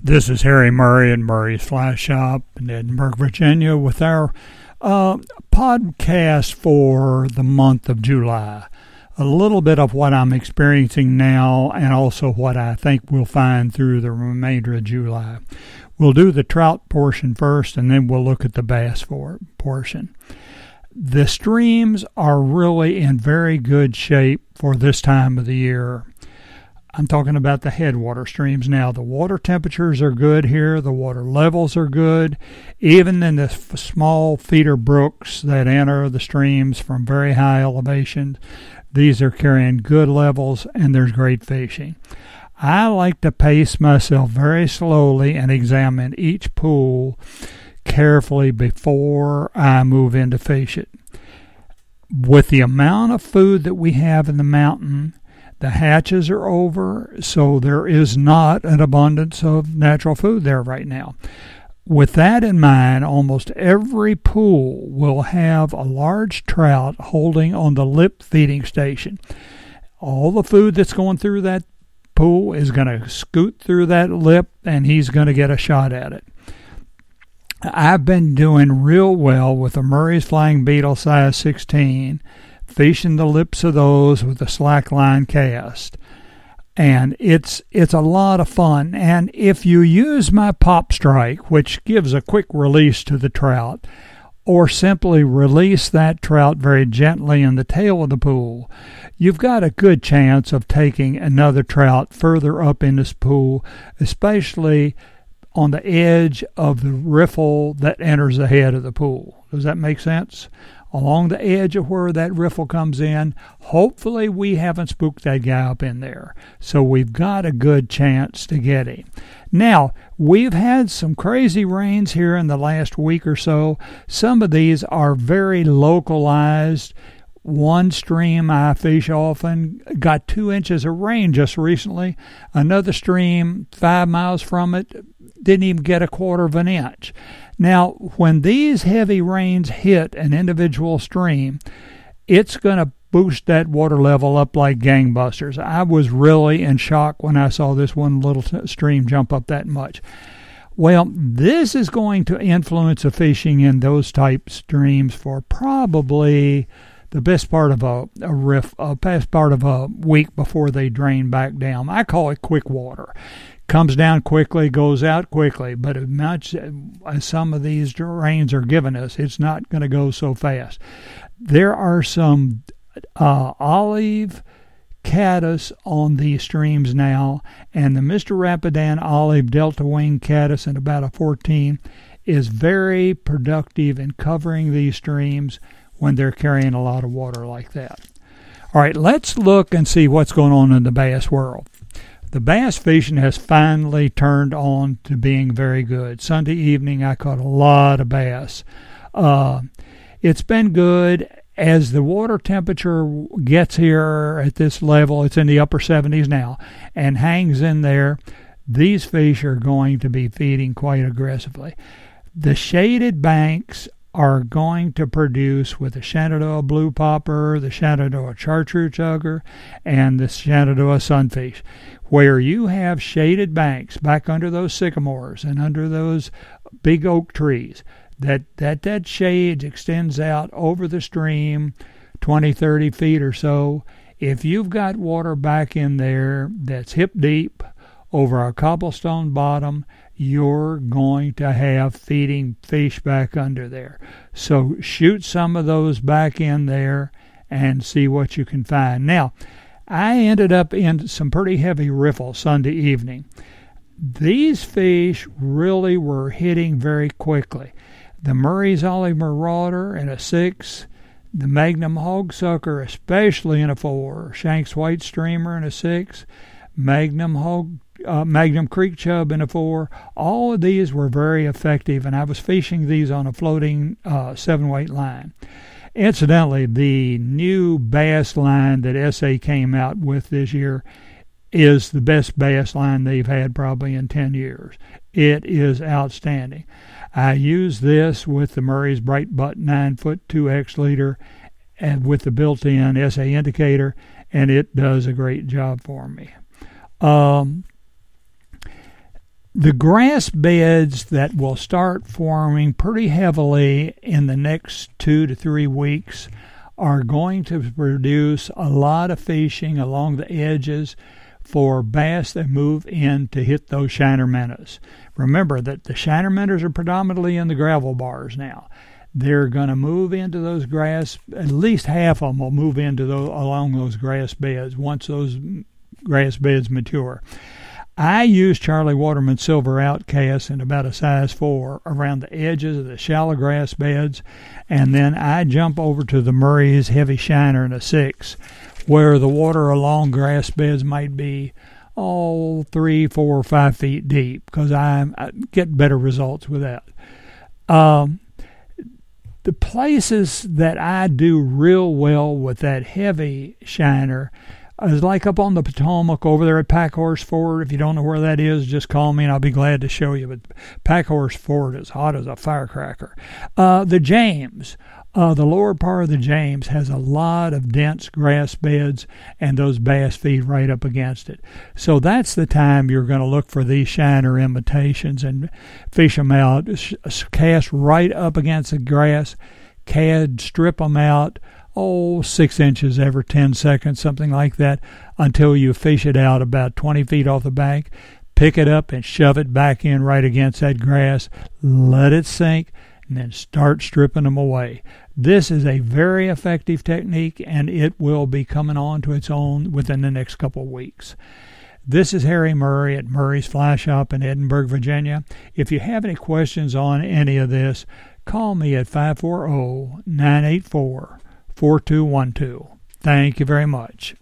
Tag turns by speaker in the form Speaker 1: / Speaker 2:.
Speaker 1: This is Harry Murray at Murray's Fly Shop in Edinburg, Virginia, with our uh, podcast for the month of July. A little bit of what I'm experiencing now, and also what I think we'll find through the remainder of July. We'll do the trout portion first, and then we'll look at the bass for portion. The streams are really in very good shape for this time of the year. I'm talking about the headwater streams now. The water temperatures are good here, the water levels are good. Even in the f- small feeder brooks that enter the streams from very high elevations, these are carrying good levels and there's great fishing. I like to pace myself very slowly and examine each pool carefully before I move in to fish it. With the amount of food that we have in the mountain, the hatches are over, so there is not an abundance of natural food there right now. With that in mind, almost every pool will have a large trout holding on the lip feeding station. All the food that's going through that pool is going to scoot through that lip and he's going to get a shot at it. I've been doing real well with a Murray's Flying Beetle size 16 fishing the lips of those with a slack line cast. And it's it's a lot of fun. And if you use my pop strike, which gives a quick release to the trout, or simply release that trout very gently in the tail of the pool, you've got a good chance of taking another trout further up in this pool, especially on the edge of the riffle that enters the head of the pool. Does that make sense? Along the edge of where that riffle comes in. Hopefully, we haven't spooked that guy up in there. So we've got a good chance to get him. Now, we've had some crazy rains here in the last week or so. Some of these are very localized. One stream I fish often got two inches of rain just recently. Another stream, five miles from it, didn't even get a quarter of an inch. Now, when these heavy rains hit an individual stream, it's going to boost that water level up like gangbusters. I was really in shock when I saw this one little stream jump up that much. Well, this is going to influence the fishing in those type streams for probably the best part of a, a riff, a best part of a week before they drain back down. I call it quick water comes down quickly, goes out quickly. But as much as some of these rains are giving us, it's not going to go so fast. There are some uh, olive caddis on these streams now, and the Mr. Rapidan olive delta wing caddis in about a 14 is very productive in covering these streams when they're carrying a lot of water like that. All right, let's look and see what's going on in the bass world. The bass fishing has finally turned on to being very good. Sunday evening, I caught a lot of bass. Uh, it's been good as the water temperature gets here at this level. It's in the upper 70s now and hangs in there. These fish are going to be feeding quite aggressively. The shaded banks are going to produce with the Shenandoah blue popper, the Shenandoah chartreuse chugger, and the Shenandoah sunfish where you have shaded banks back under those sycamores and under those big oak trees that that that shade extends out over the stream 20 30 feet or so. If you've got water back in there that's hip deep over a cobblestone bottom you're going to have feeding fish back under there so shoot some of those back in there and see what you can find now I ended up in some pretty heavy riffle Sunday evening. These fish really were hitting very quickly. The Murray's Olive Marauder in a six, the Magnum Hogsucker, especially in a four, Shenk's White Streamer in a six, Magnum Hog uh, Magnum Creek Chub in a four. All of these were very effective, and I was fishing these on a floating uh, seven weight line. Incidentally, the new bass line that SA came out with this year is the best bass line they've had probably in 10 years. It is outstanding. I use this with the Murray's Bright Butt 9 foot 2X leader and with the built in SA indicator, and it does a great job for me. Um, the grass beds that will start forming pretty heavily in the next two to three weeks are going to produce a lot of fishing along the edges for bass that move in to hit those shiner minnows. Remember that the shiner minnows are predominantly in the gravel bars now. They're going to move into those grass. At least half of them will move into those along those grass beds once those grass beds mature. I use Charlie Waterman Silver Outcast in about a size 4 around the edges of the shallow grass beds, and then I jump over to the Murray's Heavy Shiner in a 6 where the water along grass beds might be all three, four, or five feet deep because I, I, get better results with that. Um, the places that I do real well with that heavy shiner is like up on the Potomac over there at Packhorse Ford. If you don't know where that is, just call me and I'll be glad to show you. But Packhorse Ford is hot as a firecracker. Uh, the James. Uh, the lower part of the James has a lot of dense grass beds, and those bass feed right up against it. So that's the time you're going to look for these shiner imitations and fish them out. Cast right up against the grass, cad, strip them out, oh, six inches every 10 seconds, something like that, until you fish it out about 20 feet off the bank. Pick it up and shove it back in right against that grass. Let it sink and then start stripping them away. This is a very effective technique and it will be coming on to its own within the next couple of weeks. This is Harry Murray at Murray's Fly Shop in Edinburg, Virginia. If you have any questions on any of this, call me at 540 984 4212. Thank you very much.